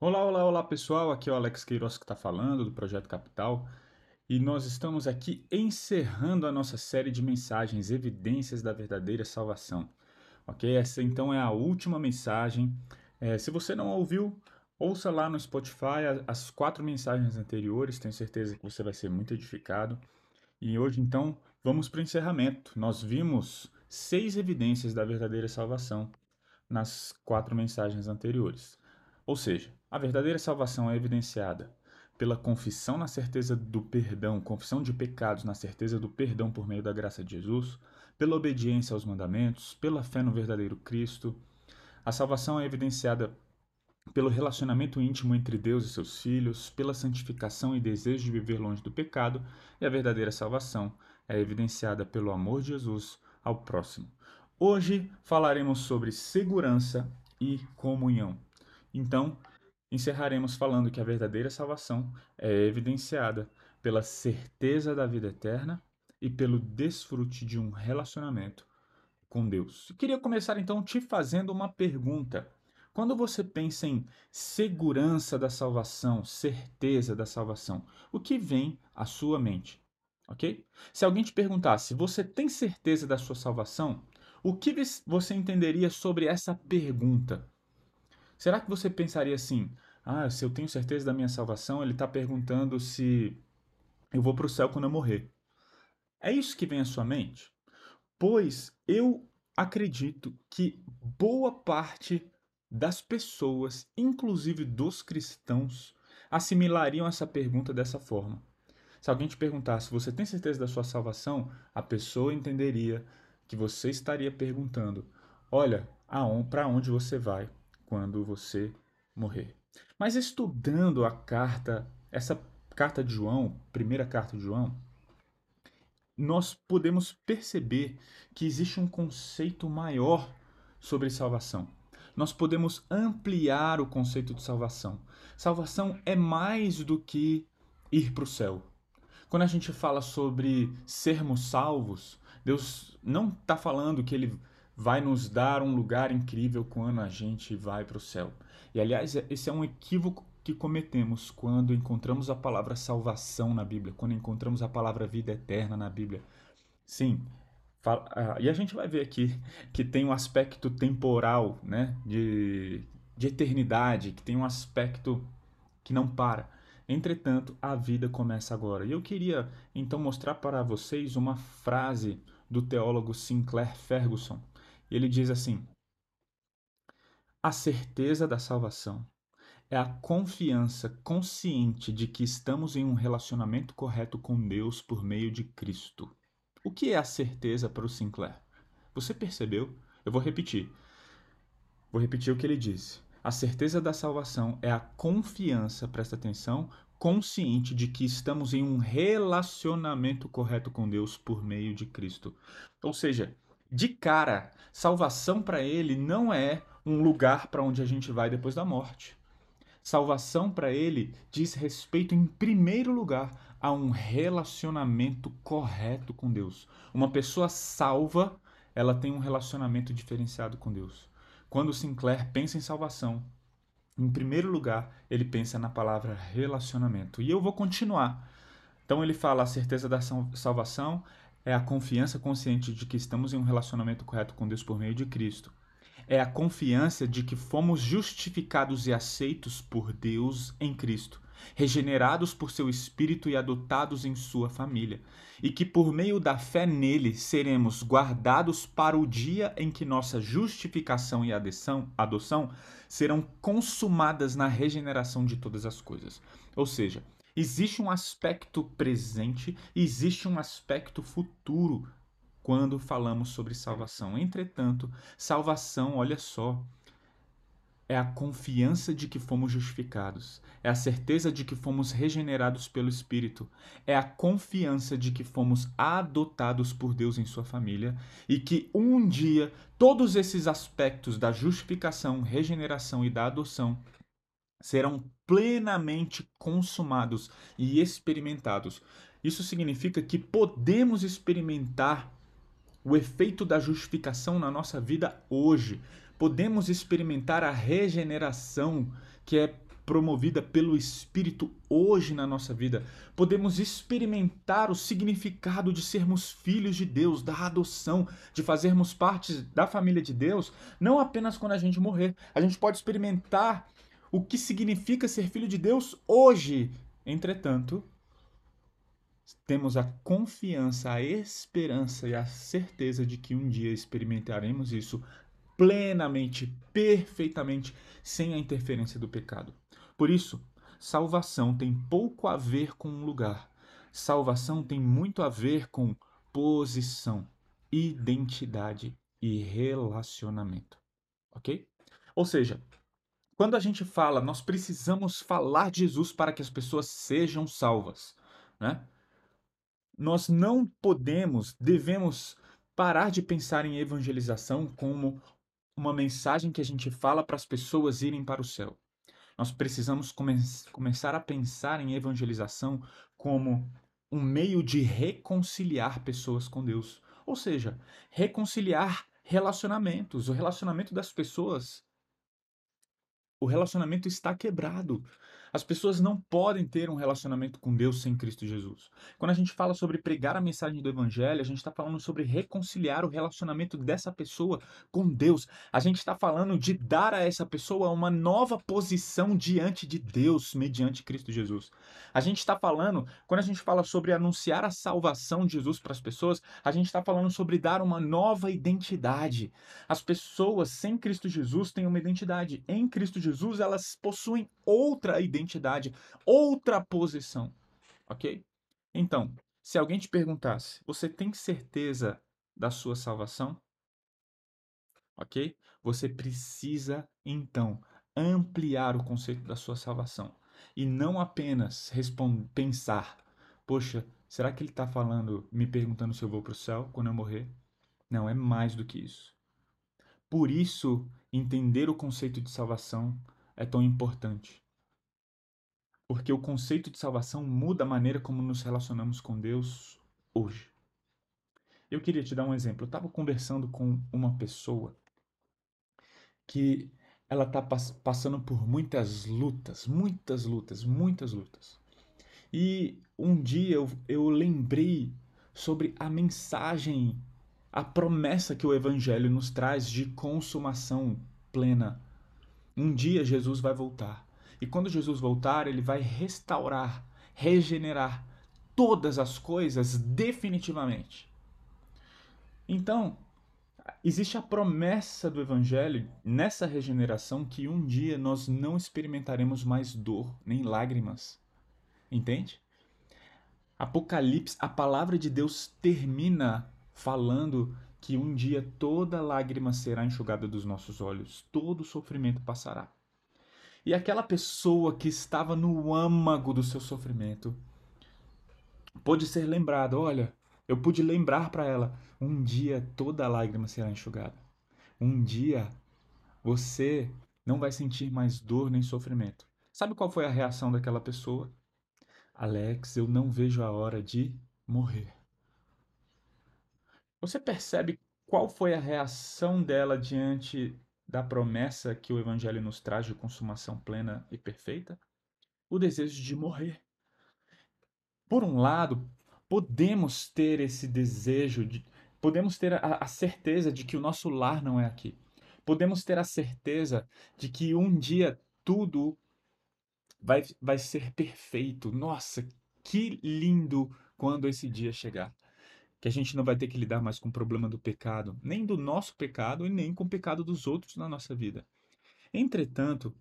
Olá, olá, olá pessoal, aqui é o Alex Queiroz que está falando do Projeto Capital e nós estamos aqui encerrando a nossa série de mensagens Evidências da Verdadeira Salvação. Ok? Essa então é a última mensagem. É, se você não ouviu, ouça lá no Spotify as quatro mensagens anteriores, tenho certeza que você vai ser muito edificado. E hoje então vamos para o encerramento. Nós vimos seis evidências da verdadeira salvação nas quatro mensagens anteriores. Ou seja, a verdadeira salvação é evidenciada pela confissão na certeza do perdão, confissão de pecados na certeza do perdão por meio da graça de Jesus, pela obediência aos mandamentos, pela fé no verdadeiro Cristo. A salvação é evidenciada pelo relacionamento íntimo entre Deus e seus filhos, pela santificação e desejo de viver longe do pecado, e a verdadeira salvação é evidenciada pelo amor de Jesus ao próximo. Hoje falaremos sobre segurança e comunhão. Então, encerraremos falando que a verdadeira salvação é evidenciada pela certeza da vida eterna e pelo desfrute de um relacionamento com Deus. Eu queria começar então te fazendo uma pergunta. Quando você pensa em segurança da salvação, certeza da salvação, o que vem à sua mente? Ok? Se alguém te perguntasse, você tem certeza da sua salvação? O que você entenderia sobre essa pergunta? Será que você pensaria assim: ah, se eu tenho certeza da minha salvação, ele está perguntando se eu vou para o céu quando eu morrer? É isso que vem à sua mente? Pois eu acredito que boa parte das pessoas, inclusive dos cristãos, assimilariam essa pergunta dessa forma. Se alguém te perguntasse, você tem certeza da sua salvação? A pessoa entenderia que você estaria perguntando: olha, para onde você vai? Quando você morrer. Mas estudando a carta, essa carta de João, primeira carta de João, nós podemos perceber que existe um conceito maior sobre salvação. Nós podemos ampliar o conceito de salvação. Salvação é mais do que ir para o céu. Quando a gente fala sobre sermos salvos, Deus não está falando que Ele vai nos dar um lugar incrível quando a gente vai para o céu. E aliás, esse é um equívoco que cometemos quando encontramos a palavra salvação na Bíblia, quando encontramos a palavra vida eterna na Bíblia. Sim, uh, e a gente vai ver aqui que tem um aspecto temporal, né, de, de eternidade, que tem um aspecto que não para. Entretanto, a vida começa agora. E eu queria então mostrar para vocês uma frase do teólogo Sinclair Ferguson, ele diz assim: A certeza da salvação é a confiança consciente de que estamos em um relacionamento correto com Deus por meio de Cristo. O que é a certeza para o Sinclair? Você percebeu? Eu vou repetir. Vou repetir o que ele disse. A certeza da salvação é a confiança, presta atenção, consciente de que estamos em um relacionamento correto com Deus por meio de Cristo. Ou seja, de cara, salvação para ele não é um lugar para onde a gente vai depois da morte. Salvação para ele diz respeito, em primeiro lugar, a um relacionamento correto com Deus. Uma pessoa salva, ela tem um relacionamento diferenciado com Deus. Quando Sinclair pensa em salvação, em primeiro lugar, ele pensa na palavra relacionamento. E eu vou continuar. Então ele fala a certeza da salvação é a confiança consciente de que estamos em um relacionamento correto com Deus por meio de Cristo. É a confiança de que fomos justificados e aceitos por Deus em Cristo, regenerados por seu Espírito e adotados em sua família, e que por meio da fé nele seremos guardados para o dia em que nossa justificação e adoção, adoção serão consumadas na regeneração de todas as coisas. Ou seja, Existe um aspecto presente existe um aspecto futuro quando falamos sobre salvação. Entretanto, salvação, olha só, é a confiança de que fomos justificados, é a certeza de que fomos regenerados pelo Espírito, é a confiança de que fomos adotados por Deus em sua família e que um dia todos esses aspectos da justificação, regeneração e da adoção serão plenamente consumados e experimentados. Isso significa que podemos experimentar o efeito da justificação na nossa vida hoje. Podemos experimentar a regeneração que é promovida pelo Espírito hoje na nossa vida. Podemos experimentar o significado de sermos filhos de Deus, da adoção, de fazermos parte da família de Deus, não apenas quando a gente morrer. A gente pode experimentar o que significa ser filho de Deus hoje. Entretanto, temos a confiança, a esperança e a certeza de que um dia experimentaremos isso plenamente, perfeitamente, sem a interferência do pecado. Por isso, salvação tem pouco a ver com lugar. Salvação tem muito a ver com posição, identidade e relacionamento. Ok? Ou seja, quando a gente fala, nós precisamos falar de Jesus para que as pessoas sejam salvas, né? Nós não podemos, devemos parar de pensar em evangelização como uma mensagem que a gente fala para as pessoas irem para o céu. Nós precisamos come começar a pensar em evangelização como um meio de reconciliar pessoas com Deus. Ou seja, reconciliar relacionamentos. O relacionamento das pessoas. O relacionamento está quebrado. As pessoas não podem ter um relacionamento com Deus sem Cristo Jesus. Quando a gente fala sobre pregar a mensagem do Evangelho, a gente está falando sobre reconciliar o relacionamento dessa pessoa com Deus. A gente está falando de dar a essa pessoa uma nova posição diante de Deus, mediante Cristo Jesus. A gente está falando, quando a gente fala sobre anunciar a salvação de Jesus para as pessoas, a gente está falando sobre dar uma nova identidade. As pessoas sem Cristo Jesus têm uma identidade. Em Cristo Jesus, elas possuem outra identidade identidade, outra posição. Ok? Então, se alguém te perguntasse, você tem certeza da sua salvação? Ok? Você precisa, então, ampliar o conceito da sua salvação. E não apenas pensar, poxa, será que ele está falando, me perguntando se eu vou para o céu quando eu morrer? Não, é mais do que isso. Por isso, entender o conceito de salvação é tão importante porque o conceito de salvação muda a maneira como nos relacionamos com Deus hoje. Eu queria te dar um exemplo. Eu estava conversando com uma pessoa que ela está passando por muitas lutas, muitas lutas, muitas lutas. E um dia eu, eu lembrei sobre a mensagem, a promessa que o Evangelho nos traz de consumação plena. Um dia Jesus vai voltar. E quando Jesus voltar, ele vai restaurar, regenerar todas as coisas definitivamente. Então, existe a promessa do Evangelho nessa regeneração que um dia nós não experimentaremos mais dor nem lágrimas. Entende? Apocalipse, a palavra de Deus termina falando que um dia toda lágrima será enxugada dos nossos olhos, todo sofrimento passará. E aquela pessoa que estava no âmago do seu sofrimento pôde ser lembrada: olha, eu pude lembrar para ela, um dia toda lágrima será enxugada. Um dia você não vai sentir mais dor nem sofrimento. Sabe qual foi a reação daquela pessoa? Alex, eu não vejo a hora de morrer. Você percebe qual foi a reação dela diante da promessa que o Evangelho nos traz de consumação plena e perfeita? O desejo de morrer. Por um lado, podemos ter esse desejo, de, podemos ter a, a certeza de que o nosso lar não é aqui. Podemos ter a certeza de que um dia tudo vai, vai ser perfeito. Nossa, que lindo quando esse dia chegar que a gente não vai ter que lidar mais com o problema do pecado, nem do nosso pecado e nem com o pecado dos outros na nossa vida. Entretanto,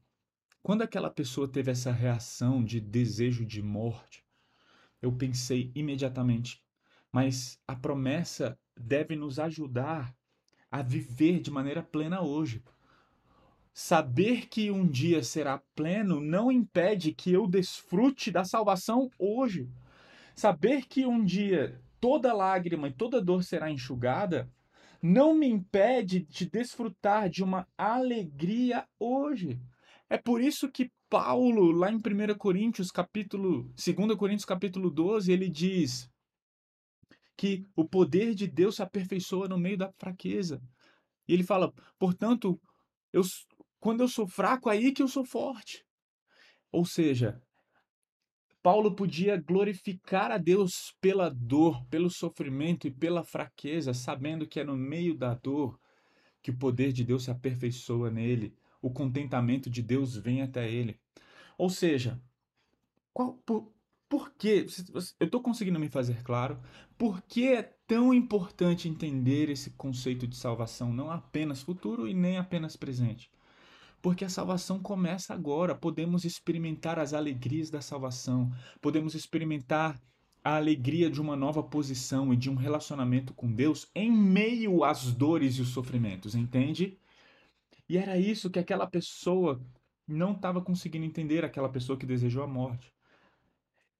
quando aquela pessoa teve essa reação de desejo de morte, eu pensei imediatamente, mas a promessa deve nos ajudar a viver de maneira plena hoje. Saber que um dia será pleno não impede que eu desfrute da salvação hoje. Saber que um dia toda lágrima e toda dor será enxugada, não me impede de desfrutar de uma alegria hoje. É por isso que Paulo, lá em 1 Coríntios, capítulo, 2 Coríntios, capítulo 12, ele diz que o poder de Deus se aperfeiçoa no meio da fraqueza. E ele fala, portanto, eu, quando eu sou fraco, aí que eu sou forte. Ou seja, Paulo podia glorificar a Deus pela dor, pelo sofrimento e pela fraqueza, sabendo que é no meio da dor que o poder de Deus se aperfeiçoa nele, o contentamento de Deus vem até ele. Ou seja, qual, por, por que, eu estou conseguindo me fazer claro, por que é tão importante entender esse conceito de salvação, não apenas futuro e nem apenas presente? Porque a salvação começa agora. Podemos experimentar as alegrias da salvação. Podemos experimentar a alegria de uma nova posição e de um relacionamento com Deus em meio às dores e os sofrimentos, entende? E era isso que aquela pessoa não estava conseguindo entender, aquela pessoa que desejou a morte.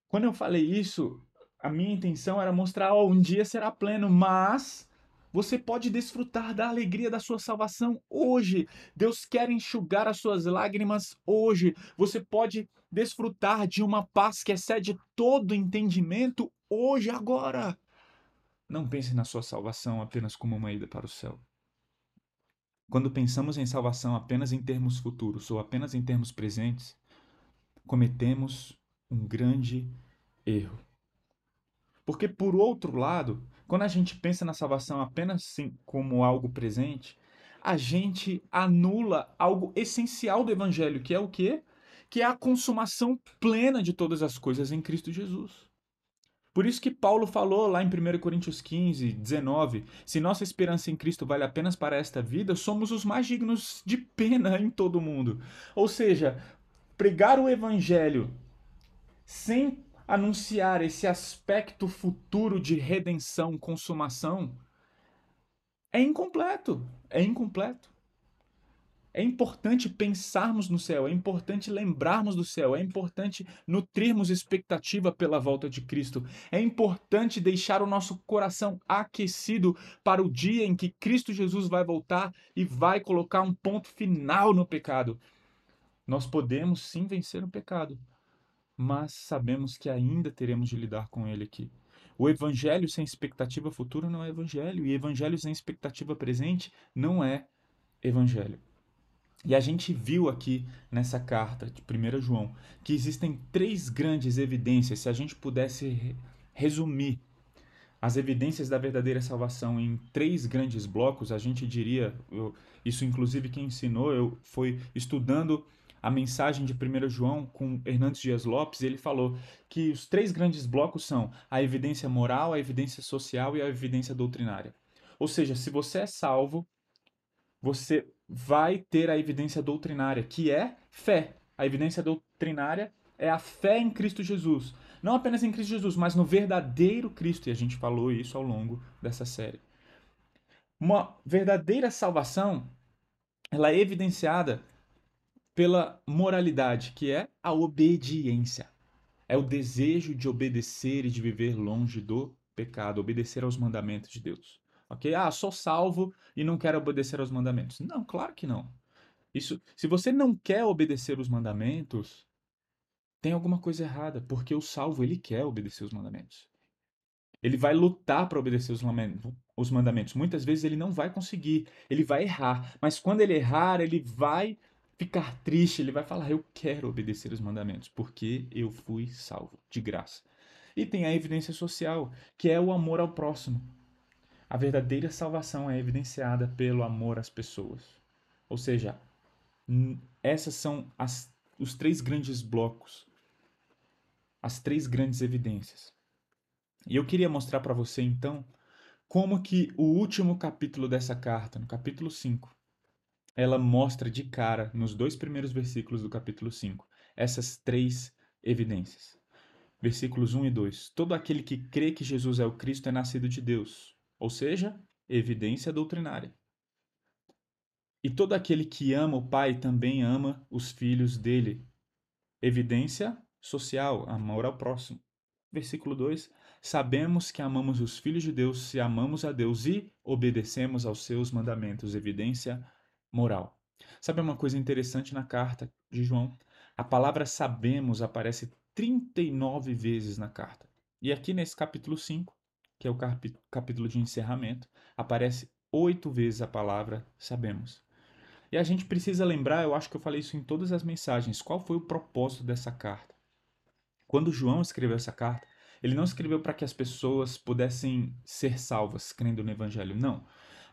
Quando eu falei isso, a minha intenção era mostrar, oh, um dia será pleno, mas você pode desfrutar da alegria da sua salvação hoje. Deus quer enxugar as suas lágrimas hoje. Você pode desfrutar de uma paz que excede todo entendimento hoje, agora. Não pense na sua salvação apenas como uma ida para o céu. Quando pensamos em salvação apenas em termos futuros ou apenas em termos presentes, cometemos um grande erro. Porque, por outro lado, quando a gente pensa na salvação apenas como algo presente, a gente anula algo essencial do evangelho, que é o quê? Que é a consumação plena de todas as coisas em Cristo Jesus. Por isso que Paulo falou lá em 1 Coríntios 15, 19: se nossa esperança em Cristo vale apenas para esta vida, somos os mais dignos de pena em todo o mundo. Ou seja, pregar o evangelho sem anunciar esse aspecto futuro de redenção, consumação, é incompleto. É incompleto. É importante pensarmos no céu, é importante lembrarmos do céu, é importante nutrirmos expectativa pela volta de Cristo. É importante deixar o nosso coração aquecido para o dia em que Cristo Jesus vai voltar e vai colocar um ponto final no pecado. Nós podemos sim vencer o pecado, mas sabemos que ainda teremos de lidar com ele aqui. O evangelho sem expectativa futura não é evangelho, e evangelho sem expectativa presente não é evangelho. E a gente viu aqui nessa carta de 1 João que existem três grandes evidências, se a gente pudesse resumir as evidências da verdadeira salvação em três grandes blocos, a gente diria, eu, isso inclusive quem ensinou, eu foi estudando a mensagem de 1 João com Hernandes Dias Lopes, ele falou que os três grandes blocos são a evidência moral, a evidência social e a evidência doutrinária. Ou seja, se você é salvo, você vai ter a evidência doutrinária, que é fé. A evidência doutrinária é a fé em Cristo Jesus. Não apenas em Cristo Jesus, mas no verdadeiro Cristo, e a gente falou isso ao longo dessa série. Uma verdadeira salvação, ela é evidenciada pela moralidade, que é a obediência. É o desejo de obedecer e de viver longe do pecado, obedecer aos mandamentos de Deus. Ok? Ah, sou salvo e não quero obedecer aos mandamentos. Não, claro que não. Isso, se você não quer obedecer os mandamentos, tem alguma coisa errada, porque o salvo ele quer obedecer os mandamentos. Ele vai lutar para obedecer os mandamentos. Muitas vezes ele não vai conseguir, ele vai errar, mas quando ele errar, ele vai ficar triste, ele vai falar: Eu quero obedecer os mandamentos, porque eu fui salvo de graça. E tem a evidência social, que é o amor ao próximo. A verdadeira salvação é evidenciada pelo amor às pessoas. Ou seja, essas são as, os três grandes blocos, as três grandes evidências. E eu queria mostrar para você então como que o último capítulo dessa carta, no capítulo 5, ela mostra de cara, nos dois primeiros versículos do capítulo 5, essas três evidências. Versículos 1 e 2. Todo aquele que crê que Jesus é o Cristo é nascido de Deus, ou seja, evidência doutrinária. E todo aquele que ama o Pai também ama os filhos dele. Evidência social, amor ao próximo. Versículo 2: Sabemos que amamos os filhos de Deus se amamos a Deus e obedecemos aos seus mandamentos. Evidência moral. Sabe uma coisa interessante na carta de João? A palavra sabemos aparece 39 vezes na carta. E aqui nesse capítulo 5, que é o capítulo de encerramento, aparece oito vezes a palavra sabemos. E a gente precisa lembrar, eu acho que eu falei isso em todas as mensagens, qual foi o propósito dessa carta. Quando João escreveu essa carta, ele não escreveu para que as pessoas pudessem ser salvas crendo no evangelho, não.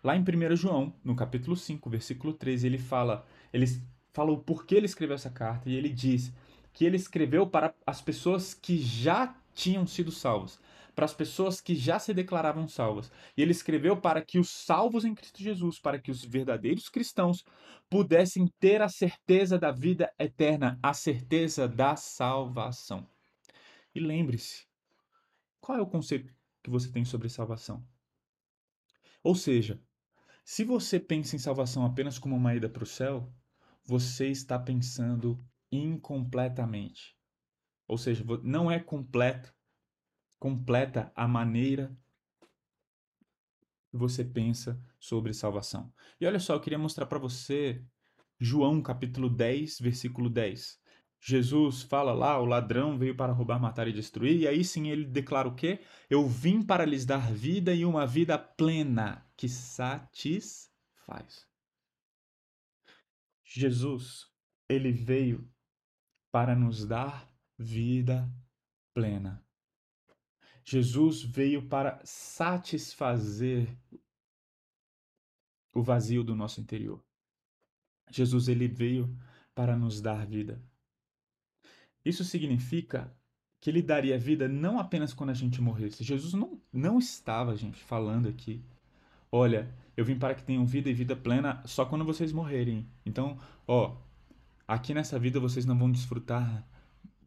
Lá em 1 João, no capítulo 5, versículo 13, ele fala, ele fala o porquê ele escreveu essa carta e ele diz que ele escreveu para as pessoas que já tinham sido salvas, para as pessoas que já se declaravam salvas. E ele escreveu para que os salvos em Cristo Jesus, para que os verdadeiros cristãos pudessem ter a certeza da vida eterna, a certeza da salvação. E lembre-se, qual é o conceito que você tem sobre salvação? Ou seja, se você pensa em salvação apenas como uma ida para o céu, você está pensando incompletamente. Ou seja, não é completo, completa a maneira que você pensa sobre salvação. E olha só, eu queria mostrar para você João capítulo 10, versículo 10. Jesus fala lá, o ladrão veio para roubar, matar e destruir, e aí sim ele declara o quê? Eu vim para lhes dar vida e uma vida plena que satisfaz. Jesus, ele veio para nos dar vida plena. Jesus veio para satisfazer o vazio do nosso interior. Jesus ele veio para nos dar vida. Isso significa que ele daria vida não apenas quando a gente morresse. Jesus não, não estava, gente, falando aqui. Olha, eu vim para que tenham vida e vida plena só quando vocês morrerem. Então, ó, aqui nessa vida vocês não vão desfrutar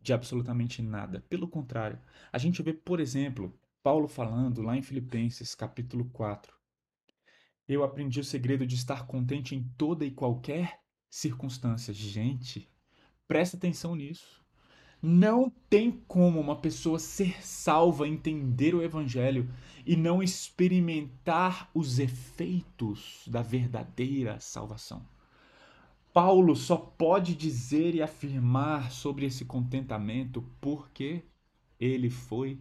de absolutamente nada. Pelo contrário, a gente vê, por exemplo, Paulo falando lá em Filipenses, capítulo 4. Eu aprendi o segredo de estar contente em toda e qualquer circunstância. Gente, presta atenção nisso. Não tem como uma pessoa ser salva, entender o Evangelho e não experimentar os efeitos da verdadeira salvação. Paulo só pode dizer e afirmar sobre esse contentamento porque ele foi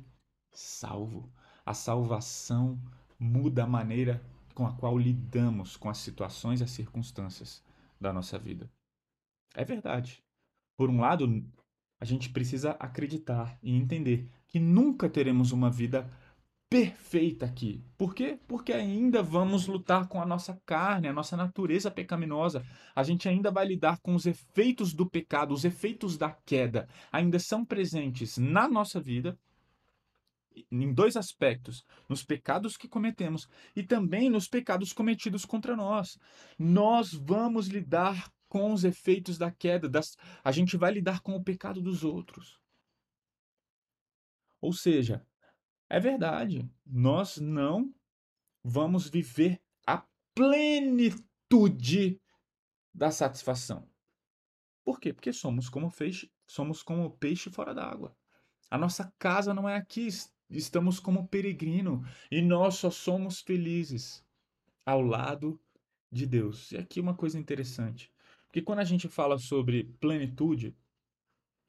salvo. A salvação muda a maneira com a qual lidamos com as situações e as circunstâncias da nossa vida. É verdade. Por um lado, a gente precisa acreditar e entender que nunca teremos uma vida perfeita aqui. Por quê? Porque ainda vamos lutar com a nossa carne, a nossa natureza pecaminosa. A gente ainda vai lidar com os efeitos do pecado, os efeitos da queda. Ainda são presentes na nossa vida em dois aspectos: nos pecados que cometemos e também nos pecados cometidos contra nós. Nós vamos lidar com os efeitos da queda, das, a gente vai lidar com o pecado dos outros. Ou seja, é verdade, nós não vamos viver a plenitude da satisfação. Por quê? Porque somos como peixe, somos como peixe fora d'água. A nossa casa não é aqui, estamos como peregrino e nós só somos felizes ao lado de Deus. E aqui uma coisa interessante. Porque quando a gente fala sobre plenitude,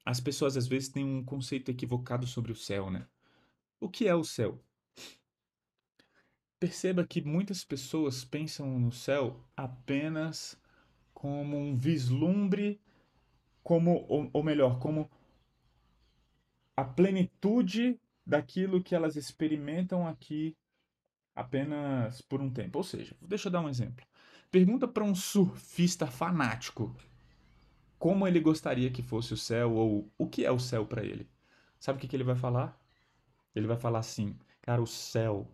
as pessoas às vezes têm um conceito equivocado sobre o céu, né? O que é o céu? Perceba que muitas pessoas pensam no céu apenas como um vislumbre, como ou, ou melhor, como a plenitude daquilo que elas experimentam aqui apenas por um tempo. Ou seja, deixa eu dar um exemplo. Pergunta para um surfista fanático como ele gostaria que fosse o céu ou o que é o céu para ele. Sabe o que, que ele vai falar? Ele vai falar assim: cara, o céu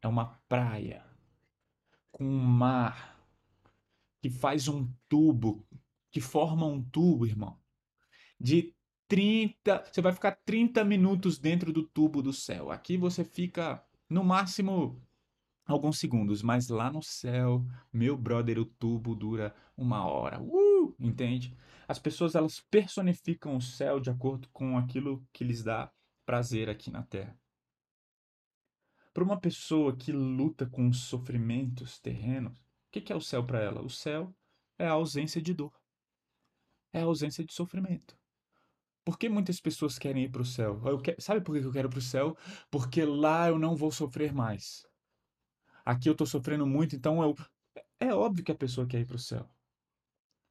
é uma praia com um mar que faz um tubo, que forma um tubo, irmão, de 30. Você vai ficar 30 minutos dentro do tubo do céu. Aqui você fica no máximo alguns segundos, mas lá no céu, meu brother, o tubo dura uma hora. Uh! Entende? As pessoas elas personificam o céu de acordo com aquilo que lhes dá prazer aqui na terra. Para uma pessoa que luta com os sofrimentos terrenos, o que é o céu para ela? O céu é a ausência de dor, é a ausência de sofrimento. Por que muitas pessoas querem ir para o céu? Quero, sabe por que eu quero para o céu? Porque lá eu não vou sofrer mais aqui eu estou sofrendo muito, então eu É óbvio que a pessoa quer ir para o céu.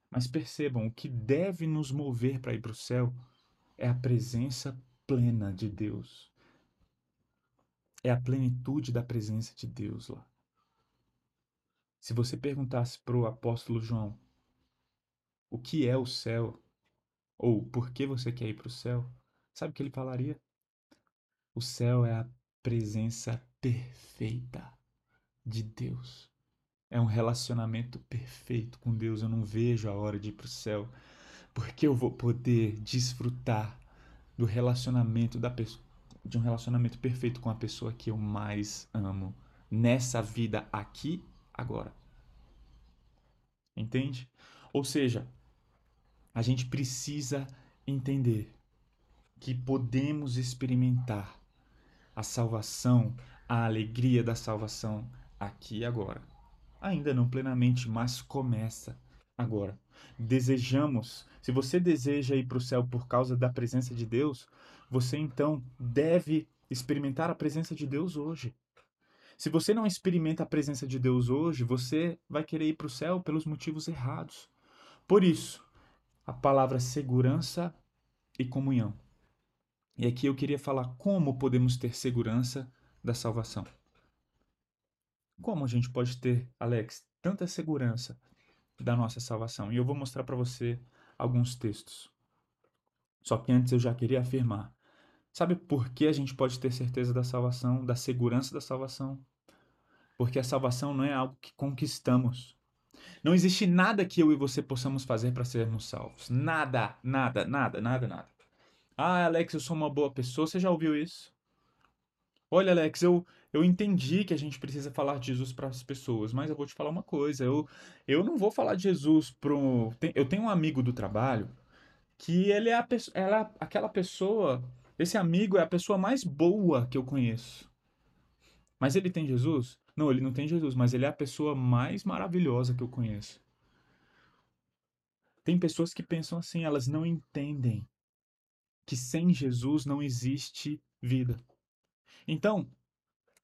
Mas percebam, o que deve nos mover para ir para o céu é a presença plena de Deus. É a plenitude da presença de Deus lá. Se você perguntasse para o apóstolo João o que é o céu, ou por que você quer ir para o céu, sabe o que ele falaria? O céu é a presença perfeita de Deus. É um relacionamento perfeito com Deus. Eu não vejo a hora de ir para o céu, porque eu vou poder desfrutar do relacionamento da de um relacionamento perfeito com a pessoa que eu mais amo nessa vida aqui agora. Entende? Ou seja, a gente precisa entender que podemos experimentar a salvação, a alegria da salvação aqui e agora. Ainda não plenamente, mas começa agora. Desejamos, se você deseja ir para o céu por causa da presença de Deus, você então deve experimentar a presença de Deus hoje. Se você não experimenta a presença de Deus hoje, você vai querer ir para o céu pelos motivos errados. Por isso, a palavra segurança e comunhão. E aqui eu queria falar como podemos ter segurança da salvação. Como a gente pode ter, Alex, tanta segurança da nossa salvação? E eu vou mostrar para você alguns textos. Só que antes eu já queria afirmar Sabe por que a gente pode ter certeza da salvação, da segurança da salvação? Porque a salvação não é algo que conquistamos. Não existe nada que eu e você possamos fazer para sermos salvos. Nada, nada, nada, nada, nada. Ah, Alex, eu sou uma boa pessoa. Você já ouviu isso? Olha, Alex, eu, eu entendi que a gente precisa falar de Jesus para as pessoas, mas eu vou te falar uma coisa. Eu, eu não vou falar de Jesus pro. Eu tenho um amigo do trabalho que ele é, a, ela, é aquela pessoa esse amigo é a pessoa mais boa que eu conheço. Mas ele tem Jesus? Não, ele não tem Jesus, mas ele é a pessoa mais maravilhosa que eu conheço. Tem pessoas que pensam assim, elas não entendem que sem Jesus não existe vida. Então,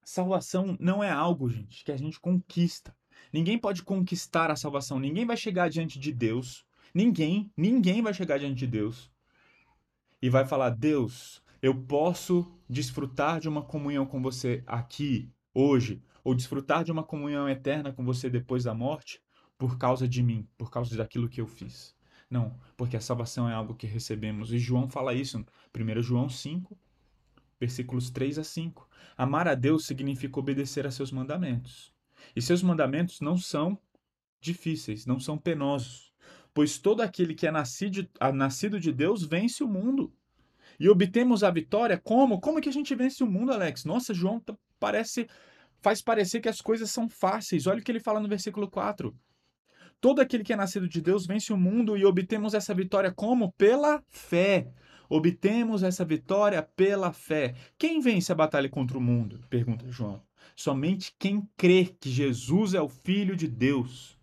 salvação não é algo, gente, que a gente conquista. Ninguém pode conquistar a salvação. Ninguém vai chegar diante de Deus. Ninguém, ninguém vai chegar diante de Deus e vai falar: Deus, eu posso desfrutar de uma comunhão com você aqui, hoje, ou desfrutar de uma comunhão eterna com você depois da morte, por causa de mim, por causa daquilo que eu fiz. Não, porque a salvação é algo que recebemos. E João fala isso, 1 João 5, versículos 3 a 5. Amar a Deus significa obedecer a seus mandamentos. E seus mandamentos não são difíceis, não são penosos, pois todo aquele que é nascido, nascido de Deus vence o mundo e obtemos a vitória como? Como que a gente vence o mundo, Alex? Nossa, João tá, parece faz parecer que as coisas são fáceis. Olha o que ele fala no versículo 4. Todo aquele que é nascido de Deus vence o mundo e obtemos essa vitória como? Pela fé. Obtemos essa vitória pela fé. Quem vence a batalha contra o mundo? Pergunta João. Somente quem crê que Jesus é o Filho de Deus.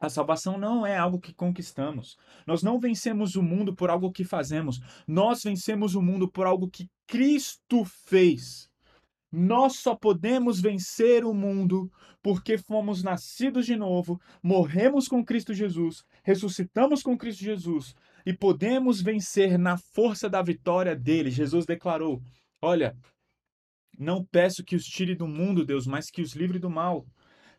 A salvação não é algo que conquistamos. Nós não vencemos o mundo por algo que fazemos. Nós vencemos o mundo por algo que Cristo fez. Nós só podemos vencer o mundo porque fomos nascidos de novo, morremos com Cristo Jesus, ressuscitamos com Cristo Jesus e podemos vencer na força da vitória dele. Jesus declarou: Olha, não peço que os tire do mundo, Deus, mas que os livre do mal.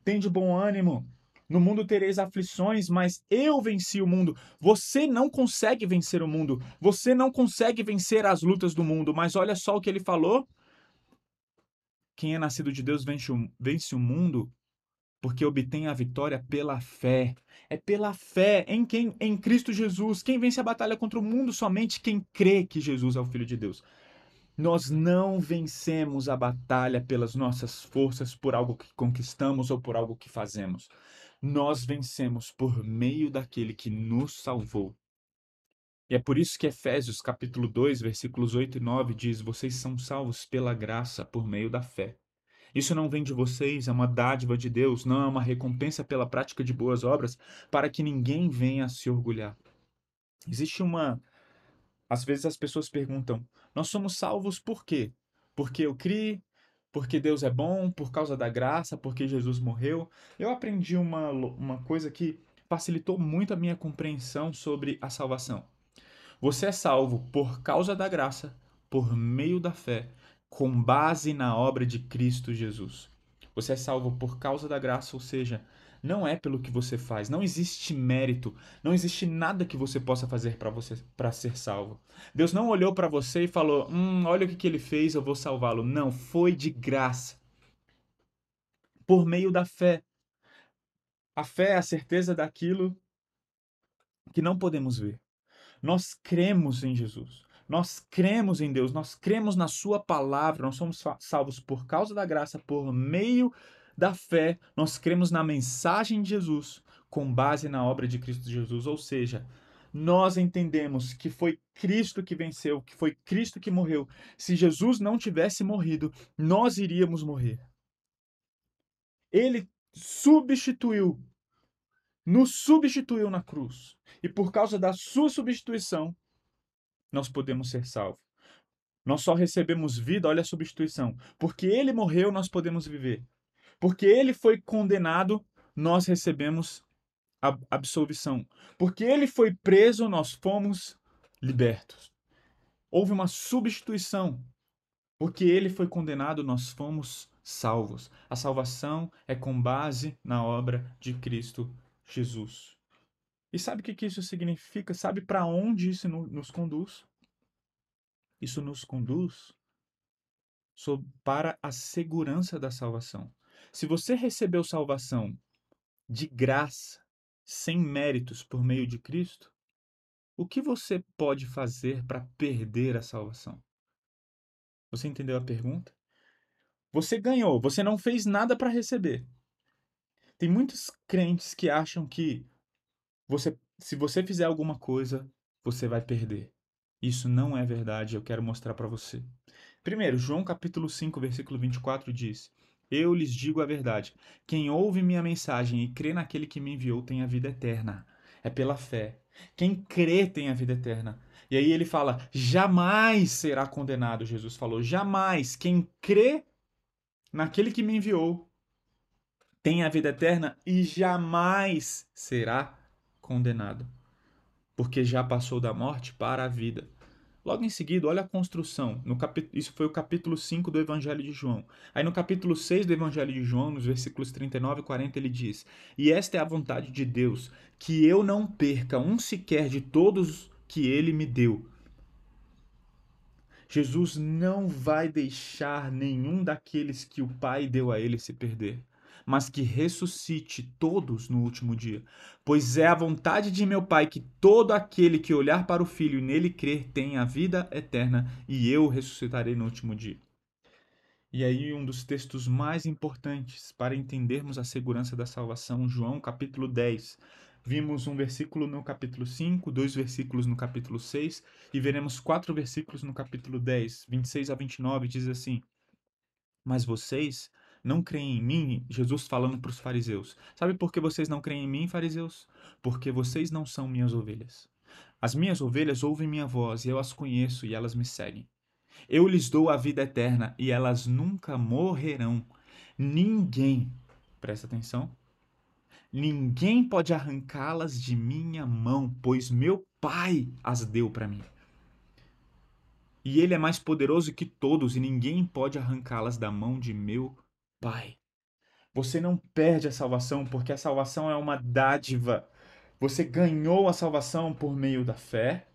Tem de bom ânimo no mundo tereis aflições, mas eu venci o mundo. Você não consegue vencer o mundo. Você não consegue vencer as lutas do mundo. Mas olha só o que ele falou. Quem é nascido de Deus vence o, vence o mundo porque obtém a vitória pela fé. É pela fé em quem? Em Cristo Jesus. Quem vence a batalha contra o mundo? Somente quem crê que Jesus é o Filho de Deus. Nós não vencemos a batalha pelas nossas forças, por algo que conquistamos ou por algo que fazemos nós vencemos por meio daquele que nos salvou. E é por isso que Efésios capítulo 2, versículos 8 e 9 diz: "Vocês são salvos pela graça por meio da fé". Isso não vem de vocês, é uma dádiva de Deus, não é uma recompensa pela prática de boas obras, para que ninguém venha a se orgulhar. Existe uma às vezes as pessoas perguntam: "Nós somos salvos por quê?" Porque eu criei, porque Deus é bom, por causa da graça, porque Jesus morreu. Eu aprendi uma, uma coisa que facilitou muito a minha compreensão sobre a salvação. Você é salvo por causa da graça, por meio da fé, com base na obra de Cristo Jesus. Você é salvo por causa da graça, ou seja, não é pelo que você faz, não existe mérito, não existe nada que você possa fazer para você para ser salvo. Deus não olhou para você e falou: "Hum, olha o que, que ele fez, eu vou salvá-lo". Não, foi de graça. Por meio da fé. A fé é a certeza daquilo que não podemos ver. Nós cremos em Jesus. Nós cremos em Deus, nós cremos na Sua palavra, nós somos salvos por causa da graça, por meio da fé, nós cremos na mensagem de Jesus com base na obra de Cristo Jesus. Ou seja, nós entendemos que foi Cristo que venceu, que foi Cristo que morreu. Se Jesus não tivesse morrido, nós iríamos morrer. Ele substituiu, nos substituiu na cruz. E por causa da sua substituição, nós podemos ser salvos. Nós só recebemos vida, olha a substituição. Porque ele morreu, nós podemos viver. Porque ele foi condenado, nós recebemos a absolvição. Porque ele foi preso, nós fomos libertos. Houve uma substituição. Porque ele foi condenado, nós fomos salvos. A salvação é com base na obra de Cristo Jesus. E sabe o que isso significa? Sabe para onde isso nos conduz? Isso nos conduz para a segurança da salvação. Se você recebeu salvação de graça, sem méritos por meio de Cristo, o que você pode fazer para perder a salvação? Você entendeu a pergunta? Você ganhou, você não fez nada para receber. Tem muitos crentes que acham que você, se você fizer alguma coisa, você vai perder. Isso não é verdade, eu quero mostrar para você. Primeiro, João capítulo 5, versículo 24 diz: eu lhes digo a verdade. Quem ouve minha mensagem e crê naquele que me enviou tem a vida eterna. É pela fé. Quem crê tem a vida eterna. E aí ele fala: jamais será condenado. Jesus falou: jamais. Quem crê naquele que me enviou tem a vida eterna e jamais será condenado. Porque já passou da morte para a vida. Logo em seguida, olha a construção. No isso foi o capítulo 5 do Evangelho de João. Aí no capítulo 6 do Evangelho de João, nos versículos 39 e 40, ele diz: E esta é a vontade de Deus, que eu não perca um sequer de todos que ele me deu. Jesus não vai deixar nenhum daqueles que o Pai deu a ele se perder mas que ressuscite todos no último dia. Pois é a vontade de meu Pai que todo aquele que olhar para o Filho e nele crer tenha a vida eterna, e eu ressuscitarei no último dia. E aí, um dos textos mais importantes para entendermos a segurança da salvação, João capítulo 10. Vimos um versículo no capítulo 5, dois versículos no capítulo 6 e veremos quatro versículos no capítulo 10, 26 a 29, diz assim: Mas vocês não creem em mim, Jesus falando para os fariseus. Sabe por que vocês não creem em mim, fariseus? Porque vocês não são minhas ovelhas. As minhas ovelhas ouvem minha voz e eu as conheço e elas me seguem. Eu lhes dou a vida eterna e elas nunca morrerão. Ninguém, presta atenção, ninguém pode arrancá-las de minha mão, pois meu Pai as deu para mim. E ele é mais poderoso que todos, e ninguém pode arrancá-las da mão de meu Pai. Você não perde a salvação porque a salvação é uma dádiva. Você ganhou a salvação por meio da fé.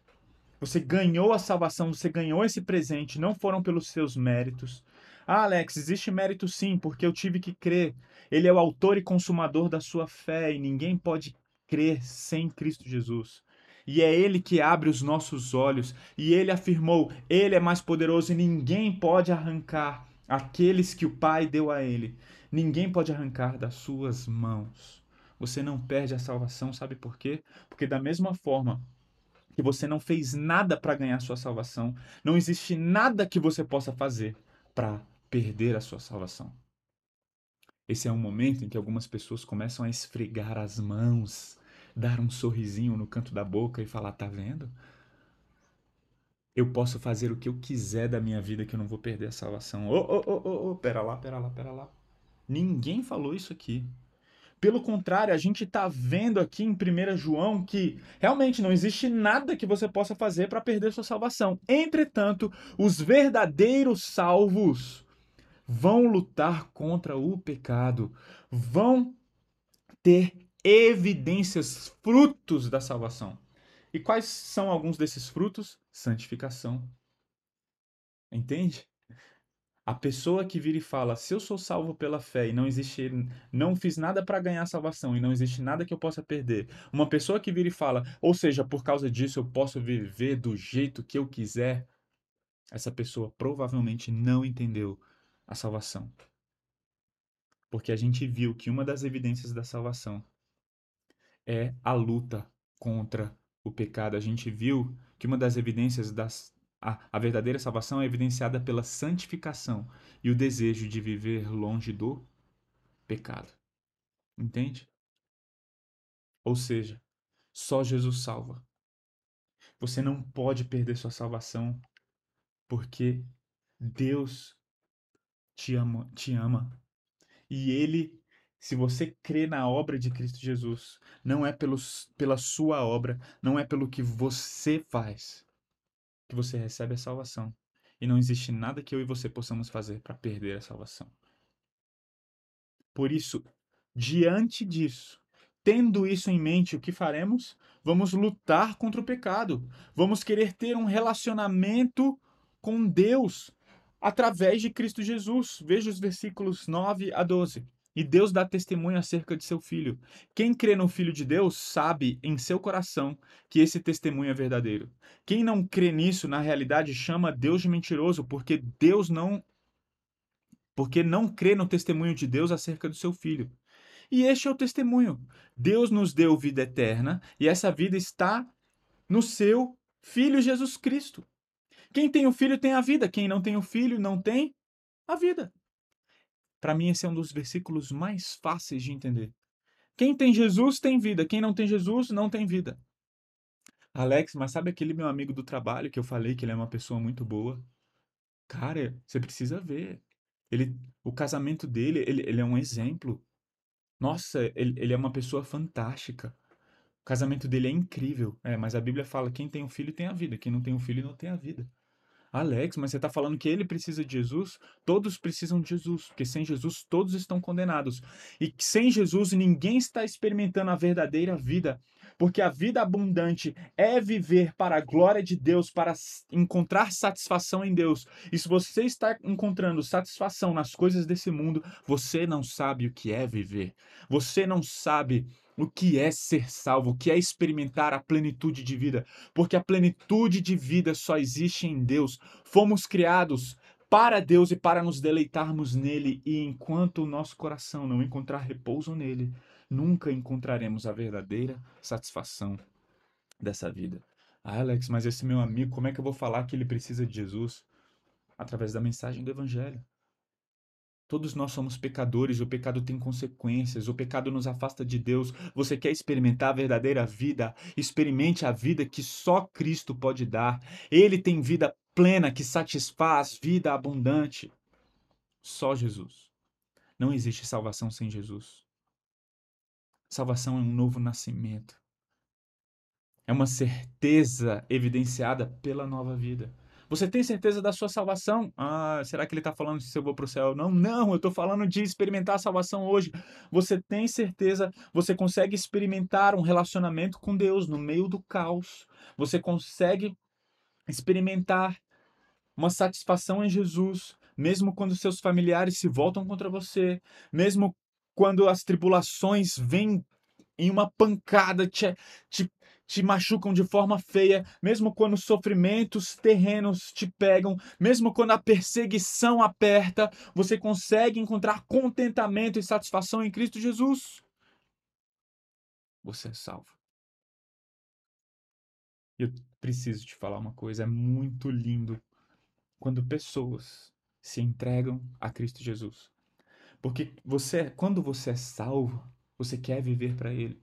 Você ganhou a salvação, você ganhou esse presente, não foram pelos seus méritos. Ah, Alex, existe mérito sim, porque eu tive que crer. Ele é o autor e consumador da sua fé e ninguém pode crer sem Cristo Jesus. E é Ele que abre os nossos olhos. E Ele afirmou: Ele é mais poderoso e ninguém pode arrancar aqueles que o Pai deu a ele. Ninguém pode arrancar das suas mãos. Você não perde a salvação, sabe por quê? Porque da mesma forma que você não fez nada para ganhar sua salvação, não existe nada que você possa fazer para perder a sua salvação. Esse é um momento em que algumas pessoas começam a esfregar as mãos, dar um sorrisinho no canto da boca e falar: "Tá vendo? Eu posso fazer o que eu quiser da minha vida que eu não vou perder a salvação. Ô, ô, ô, ô, ô, pera lá, pera lá, pera lá. Ninguém falou isso aqui. Pelo contrário, a gente está vendo aqui em 1 João que realmente não existe nada que você possa fazer para perder sua salvação. Entretanto, os verdadeiros salvos vão lutar contra o pecado, vão ter evidências, frutos da salvação. E quais são alguns desses frutos? Santificação. Entende? A pessoa que vira e fala: "Se eu sou salvo pela fé e não existe, não fiz nada para ganhar salvação e não existe nada que eu possa perder". Uma pessoa que vira e fala: "Ou seja, por causa disso eu posso viver do jeito que eu quiser". Essa pessoa provavelmente não entendeu a salvação. Porque a gente viu que uma das evidências da salvação é a luta contra o pecado. A gente viu que uma das evidências das a, a verdadeira salvação é evidenciada pela santificação e o desejo de viver longe do pecado. Entende? Ou seja, só Jesus salva. Você não pode perder sua salvação porque Deus te ama, te ama. E ele, se você crê na obra de Cristo Jesus, não é pelos, pela sua obra, não é pelo que você faz, que você recebe a salvação. E não existe nada que eu e você possamos fazer para perder a salvação. Por isso, diante disso, tendo isso em mente, o que faremos? Vamos lutar contra o pecado. Vamos querer ter um relacionamento com Deus através de Cristo Jesus. Veja os versículos 9 a 12. E Deus dá testemunho acerca de seu filho. Quem crê no Filho de Deus sabe em seu coração que esse testemunho é verdadeiro. Quem não crê nisso, na realidade, chama Deus de mentiroso, porque Deus não porque não crê no testemunho de Deus acerca do seu filho. E este é o testemunho. Deus nos deu vida eterna e essa vida está no seu filho Jesus Cristo. Quem tem o filho tem a vida, quem não tem o filho não tem a vida. Para mim, esse é um dos versículos mais fáceis de entender. Quem tem Jesus tem vida, quem não tem Jesus não tem vida. Alex, mas sabe aquele meu amigo do trabalho que eu falei que ele é uma pessoa muito boa? Cara, você precisa ver. Ele, o casamento dele, ele, ele é um exemplo. Nossa, ele, ele é uma pessoa fantástica. O casamento dele é incrível. É, mas a Bíblia fala: quem tem um filho tem a vida, quem não tem um filho não tem a vida. Alex, mas você está falando que ele precisa de Jesus? Todos precisam de Jesus, porque sem Jesus todos estão condenados. E sem Jesus ninguém está experimentando a verdadeira vida, porque a vida abundante é viver para a glória de Deus, para encontrar satisfação em Deus. E se você está encontrando satisfação nas coisas desse mundo, você não sabe o que é viver. Você não sabe o que é ser salvo, o que é experimentar a plenitude de vida, porque a plenitude de vida só existe em Deus. Fomos criados para Deus e para nos deleitarmos nele, e enquanto o nosso coração não encontrar repouso nele, nunca encontraremos a verdadeira satisfação dessa vida. Ah, Alex, mas esse meu amigo, como é que eu vou falar que ele precisa de Jesus? Através da mensagem do Evangelho. Todos nós somos pecadores, o pecado tem consequências, o pecado nos afasta de Deus. Você quer experimentar a verdadeira vida? Experimente a vida que só Cristo pode dar. Ele tem vida plena que satisfaz, vida abundante. Só Jesus. Não existe salvação sem Jesus. Salvação é um novo nascimento. É uma certeza evidenciada pela nova vida. Você tem certeza da sua salvação? Ah, será que ele está falando se eu vou para o céu? Não, não, eu estou falando de experimentar a salvação hoje. Você tem certeza, você consegue experimentar um relacionamento com Deus no meio do caos. Você consegue experimentar uma satisfação em Jesus, mesmo quando seus familiares se voltam contra você, mesmo quando as tribulações vêm em uma pancada, te, te, te machucam de forma feia, mesmo quando sofrimentos terrenos te pegam, mesmo quando a perseguição aperta, você consegue encontrar contentamento e satisfação em Cristo Jesus. Você é salvo. Eu preciso te falar uma coisa, é muito lindo quando pessoas se entregam a Cristo Jesus. Porque você, quando você é salvo, você quer viver para ele.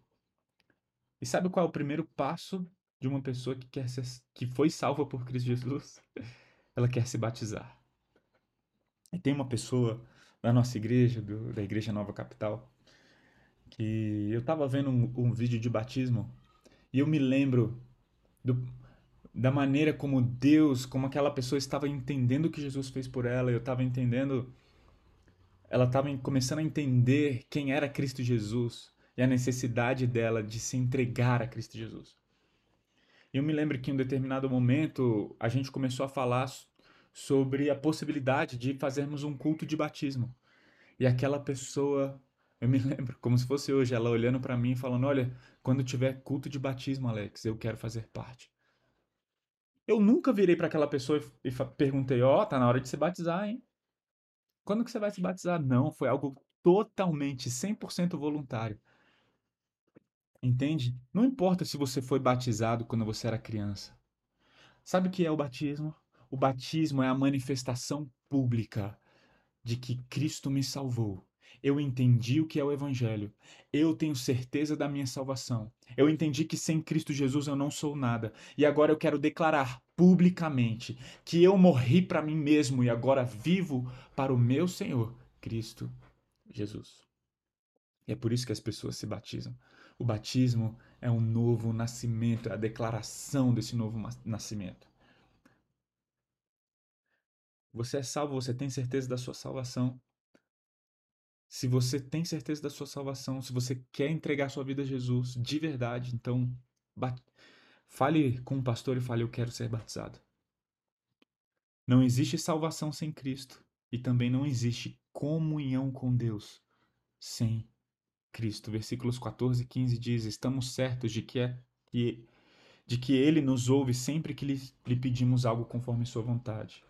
E sabe qual é o primeiro passo de uma pessoa que quer ser, que foi salva por Cristo Jesus, ela quer se batizar. E tem uma pessoa da nossa igreja, do, da Igreja Nova Capital, que eu estava vendo um, um, vídeo de batismo e eu me lembro do, da maneira como Deus, como aquela pessoa estava entendendo o que Jesus fez por ela, eu estava entendendo, ela estava começando a entender quem era Cristo Jesus e a necessidade dela de se entregar a Cristo Jesus. E eu me lembro que em um determinado momento a gente começou a falar sobre a possibilidade de fazermos um culto de batismo. E aquela pessoa, eu me lembro como se fosse hoje, ela olhando para mim e falando: "Olha, quando tiver culto de batismo, Alex, eu quero fazer parte". Eu nunca virei para aquela pessoa e, perguntei: "Ó, oh, tá na hora de se batizar, hein?". Quando que você vai se batizar? Não, foi algo totalmente 100% voluntário. Entende? Não importa se você foi batizado quando você era criança. Sabe o que é o batismo? O batismo é a manifestação pública de que Cristo me salvou. Eu entendi o que é o Evangelho. Eu tenho certeza da minha salvação. Eu entendi que sem Cristo Jesus eu não sou nada. E agora eu quero declarar publicamente que eu morri para mim mesmo e agora vivo para o meu Senhor, Cristo Jesus. E é por isso que as pessoas se batizam. O batismo é um novo nascimento, é a declaração desse novo nascimento. Você é salvo, você tem certeza da sua salvação. Se você tem certeza da sua salvação, se você quer entregar sua vida a Jesus de verdade, então fale com o pastor e fale: Eu quero ser batizado. Não existe salvação sem Cristo e também não existe comunhão com Deus sem Cristo. Versículos 14 e 15 diz: Estamos certos de que, é, de que Ele nos ouve sempre que lhe, lhe pedimos algo conforme Sua vontade.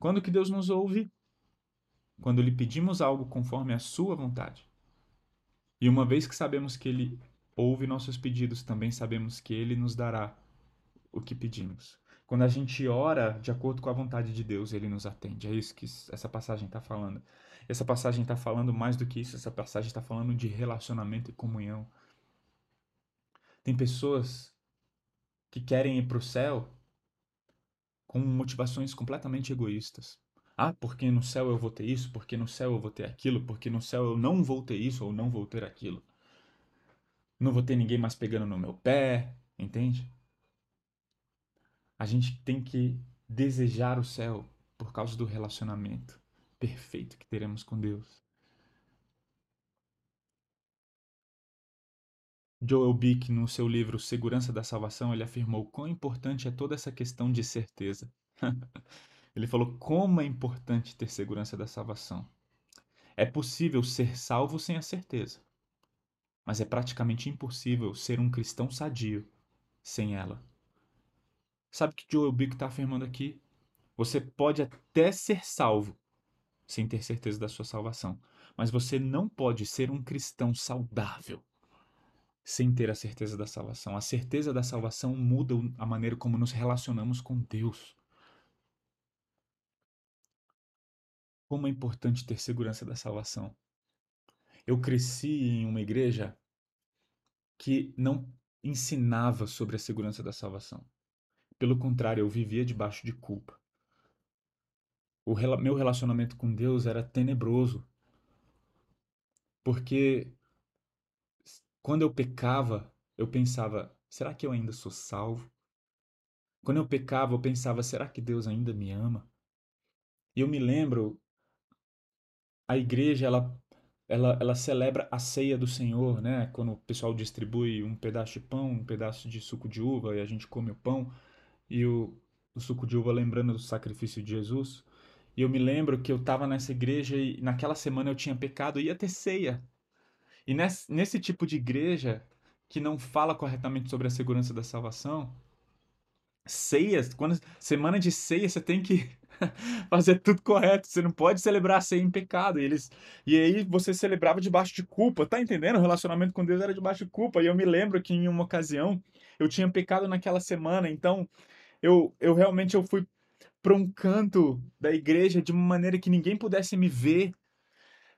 Quando que Deus nos ouve? Quando lhe pedimos algo conforme a Sua vontade. E uma vez que sabemos que Ele ouve nossos pedidos, também sabemos que Ele nos dará o que pedimos. Quando a gente ora de acordo com a vontade de Deus, Ele nos atende. É isso que essa passagem está falando. Essa passagem está falando mais do que isso, essa passagem está falando de relacionamento e comunhão. Tem pessoas que querem ir para o céu com motivações completamente egoístas. Ah, porque no céu eu vou ter isso, porque no céu eu vou ter aquilo, porque no céu eu não vou ter isso ou não vou ter aquilo. Não vou ter ninguém mais pegando no meu pé, entende? A gente tem que desejar o céu por causa do relacionamento perfeito que teremos com Deus. Joel Bick, no seu livro Segurança da Salvação, ele afirmou quão importante é toda essa questão de certeza. ele falou como é importante ter segurança da salvação. É possível ser salvo sem a certeza, mas é praticamente impossível ser um cristão sadio sem ela. Sabe o que Joel Bick está afirmando aqui? Você pode até ser salvo, sem ter certeza da sua salvação. Mas você não pode ser um cristão saudável sem ter a certeza da salvação. A certeza da salvação muda a maneira como nos relacionamos com Deus. Como é importante ter segurança da salvação. Eu cresci em uma igreja que não ensinava sobre a segurança da salvação. Pelo contrário, eu vivia debaixo de culpa o meu relacionamento com Deus era tenebroso. Porque quando eu pecava, eu pensava, será que eu ainda sou salvo? Quando eu pecava, eu pensava, será que Deus ainda me ama? E eu me lembro, a igreja, ela, ela, ela celebra a ceia do Senhor, né? Quando o pessoal distribui um pedaço de pão, um pedaço de suco de uva, e a gente come o pão, e o, o suco de uva lembrando do sacrifício de Jesus. E eu me lembro que eu estava nessa igreja e naquela semana eu tinha pecado e ia ter ceia. E nesse, nesse tipo de igreja que não fala corretamente sobre a segurança da salvação, ceias, quando semana de ceia você tem que fazer tudo correto, você não pode celebrar a ceia em pecado. E eles e aí você celebrava debaixo de culpa, tá entendendo? O relacionamento com Deus era debaixo de culpa. E eu me lembro que em uma ocasião eu tinha pecado naquela semana, então eu, eu realmente eu fui para um canto da igreja de uma maneira que ninguém pudesse me ver.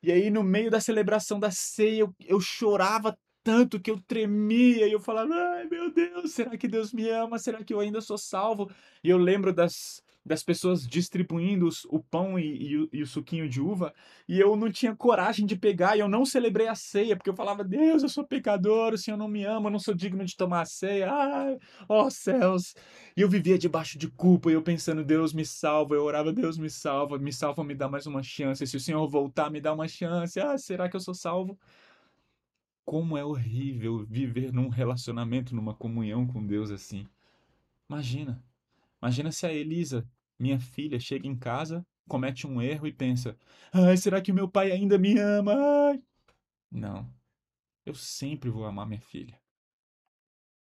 E aí, no meio da celebração da ceia, eu, eu chorava tanto que eu tremia e eu falava: ai meu Deus, será que Deus me ama? Será que eu ainda sou salvo? E eu lembro das, das pessoas distribuindo os, o pão e, e, o, e, o, suquinho de uva, e eu não tinha coragem de pegar, e eu não celebrei a ceia, porque eu falava, Deus, eu sou pecador, o Senhor não me ama, eu não sou digno de tomar a ceia, ai, ó oh, céus. E eu vivia debaixo de culpa, e eu pensando, Deus me salva, eu orava, Deus me salva, me salva, me dá mais uma chance, se o Senhor voltar, me dá uma chance, ah, será que eu sou salvo? Como é horrível viver num relacionamento, numa comunhão com Deus assim. Imagina. Imagina se a Elisa, minha filha, chega em casa, comete um erro e pensa: Ai, será que o meu pai ainda me ama? Ai. Não. Eu sempre vou amar minha filha.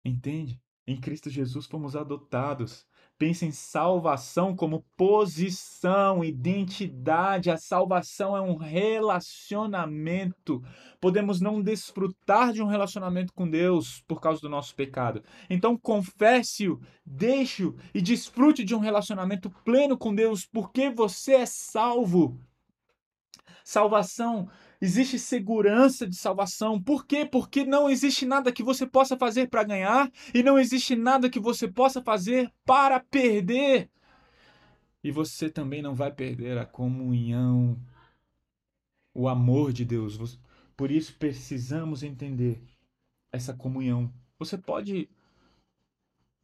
Entende? Em Cristo Jesus fomos adotados. Pensa em salvação como posição, identidade. A salvação é um relacionamento. Podemos não desfrutar de um relacionamento com Deus por causa do nosso pecado. Então confesse-o, deixe-o e desfrute de um relacionamento pleno com Deus, porque você é salvo. Salvação existe segurança de salvação. Por quê? Porque não existe nada que você possa fazer para ganhar e não existe nada que você possa fazer para perder. E você também não vai perder a comunhão, o amor de Deus. Por isso precisamos entender essa comunhão. Você pode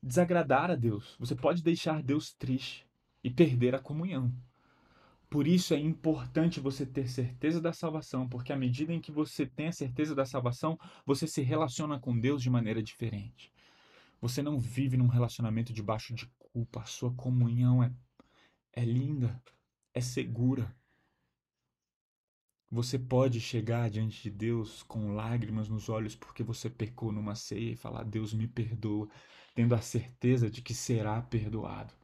desagradar a Deus, você pode deixar Deus triste e perder a comunhão. Por isso é importante você ter certeza da salvação, porque à medida em que você tem a certeza da salvação, você se relaciona com Deus de maneira diferente. Você não vive num relacionamento debaixo de culpa, a sua comunhão é, é linda, é segura. Você pode chegar diante de Deus com lágrimas nos olhos porque você pecou numa ceia e falar: Deus me perdoa, tendo a certeza de que será perdoado.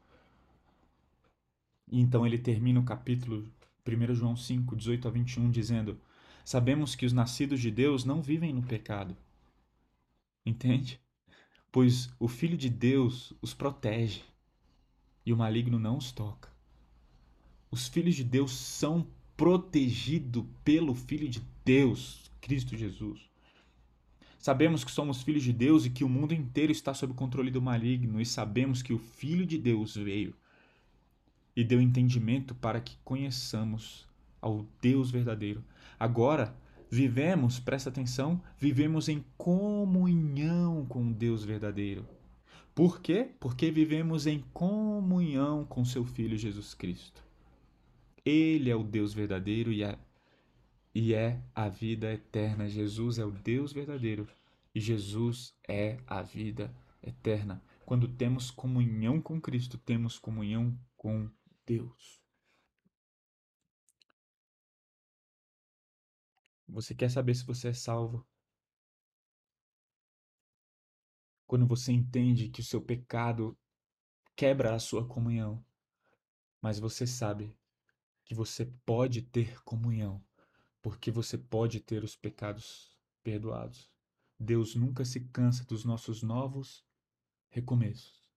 Então ele termina o capítulo 1 João 5, 18 a 21, dizendo: Sabemos que os nascidos de Deus não vivem no pecado. Entende? Pois o Filho de Deus os protege e o maligno não os toca. Os filhos de Deus são protegidos pelo Filho de Deus, Cristo Jesus. Sabemos que somos filhos de Deus e que o mundo inteiro está sob controle do maligno, e sabemos que o Filho de Deus veio e deu entendimento para que conheçamos ao Deus verdadeiro. Agora, vivemos, presta atenção, vivemos em comunhão com o Deus verdadeiro. Por quê? Porque vivemos em comunhão com seu Filho Jesus Cristo. Ele é o Deus verdadeiro e é, e é a vida eterna. Jesus é o Deus verdadeiro e Jesus é a vida eterna. Quando temos comunhão com Cristo, temos comunhão com Deus. Você quer saber se você é salvo? Quando você entende que o seu pecado quebra a sua comunhão, mas você sabe que você pode ter comunhão, porque você pode ter os pecados perdoados. Deus nunca se cansa dos nossos novos recomeços.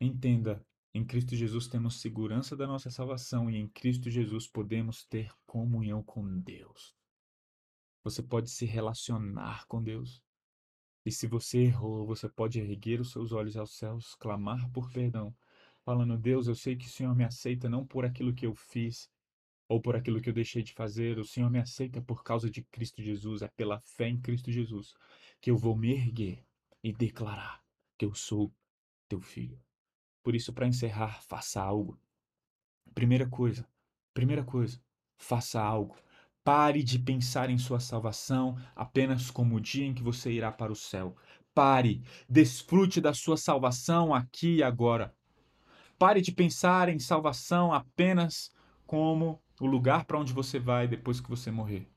Entenda em Cristo Jesus temos segurança da nossa salvação e em Cristo Jesus podemos ter comunhão com Deus. Você pode se relacionar com Deus. E se você errou, você pode erguer os seus olhos aos céus, clamar por perdão, falando: Deus, eu sei que o Senhor me aceita não por aquilo que eu fiz ou por aquilo que eu deixei de fazer, o Senhor me aceita por causa de Cristo Jesus, é pela fé em Cristo Jesus que eu vou me erguer e declarar que eu sou teu filho. Por isso, para encerrar, faça algo. Primeira coisa, primeira coisa, faça algo. Pare de pensar em sua salvação apenas como o dia em que você irá para o céu. Pare, desfrute da sua salvação aqui e agora. Pare de pensar em salvação apenas como o lugar para onde você vai depois que você morrer.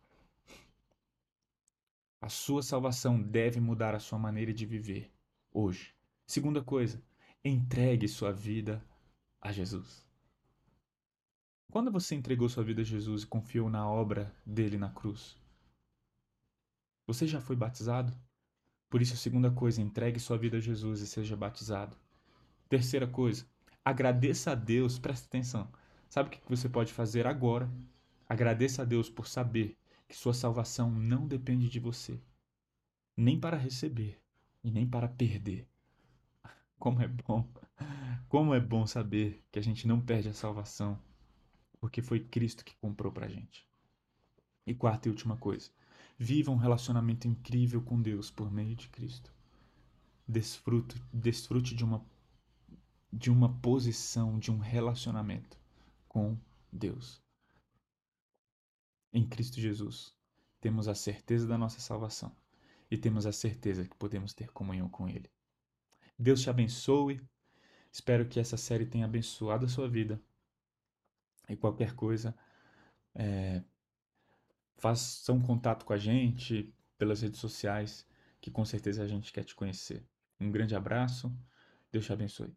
A sua salvação deve mudar a sua maneira de viver hoje. Segunda coisa, entregue sua vida a Jesus. Quando você entregou sua vida a Jesus e confiou na obra dele na cruz? Você já foi batizado? Por isso, a segunda coisa, entregue sua vida a Jesus e seja batizado. Terceira coisa, agradeça a Deus, presta atenção. Sabe o que você pode fazer agora? Agradeça a Deus por saber que sua salvação não depende de você. nem para receber e nem para perder. Como é bom, como é bom saber que a gente não perde a salvação, porque foi Cristo que comprou pra gente. E quarta e última coisa, viva um relacionamento incrível com Deus por meio de Cristo. Desfrute, desfrute de uma de uma posição, de um relacionamento com Deus. Em Cristo Jesus, temos a certeza da nossa salvação e temos a certeza que podemos ter comunhão com Ele. Deus te abençoe. Espero que essa série tenha abençoado a sua vida. E qualquer coisa, é, faça um contato com a gente pelas redes sociais, que com certeza a gente quer te conhecer. Um grande abraço. Deus te abençoe.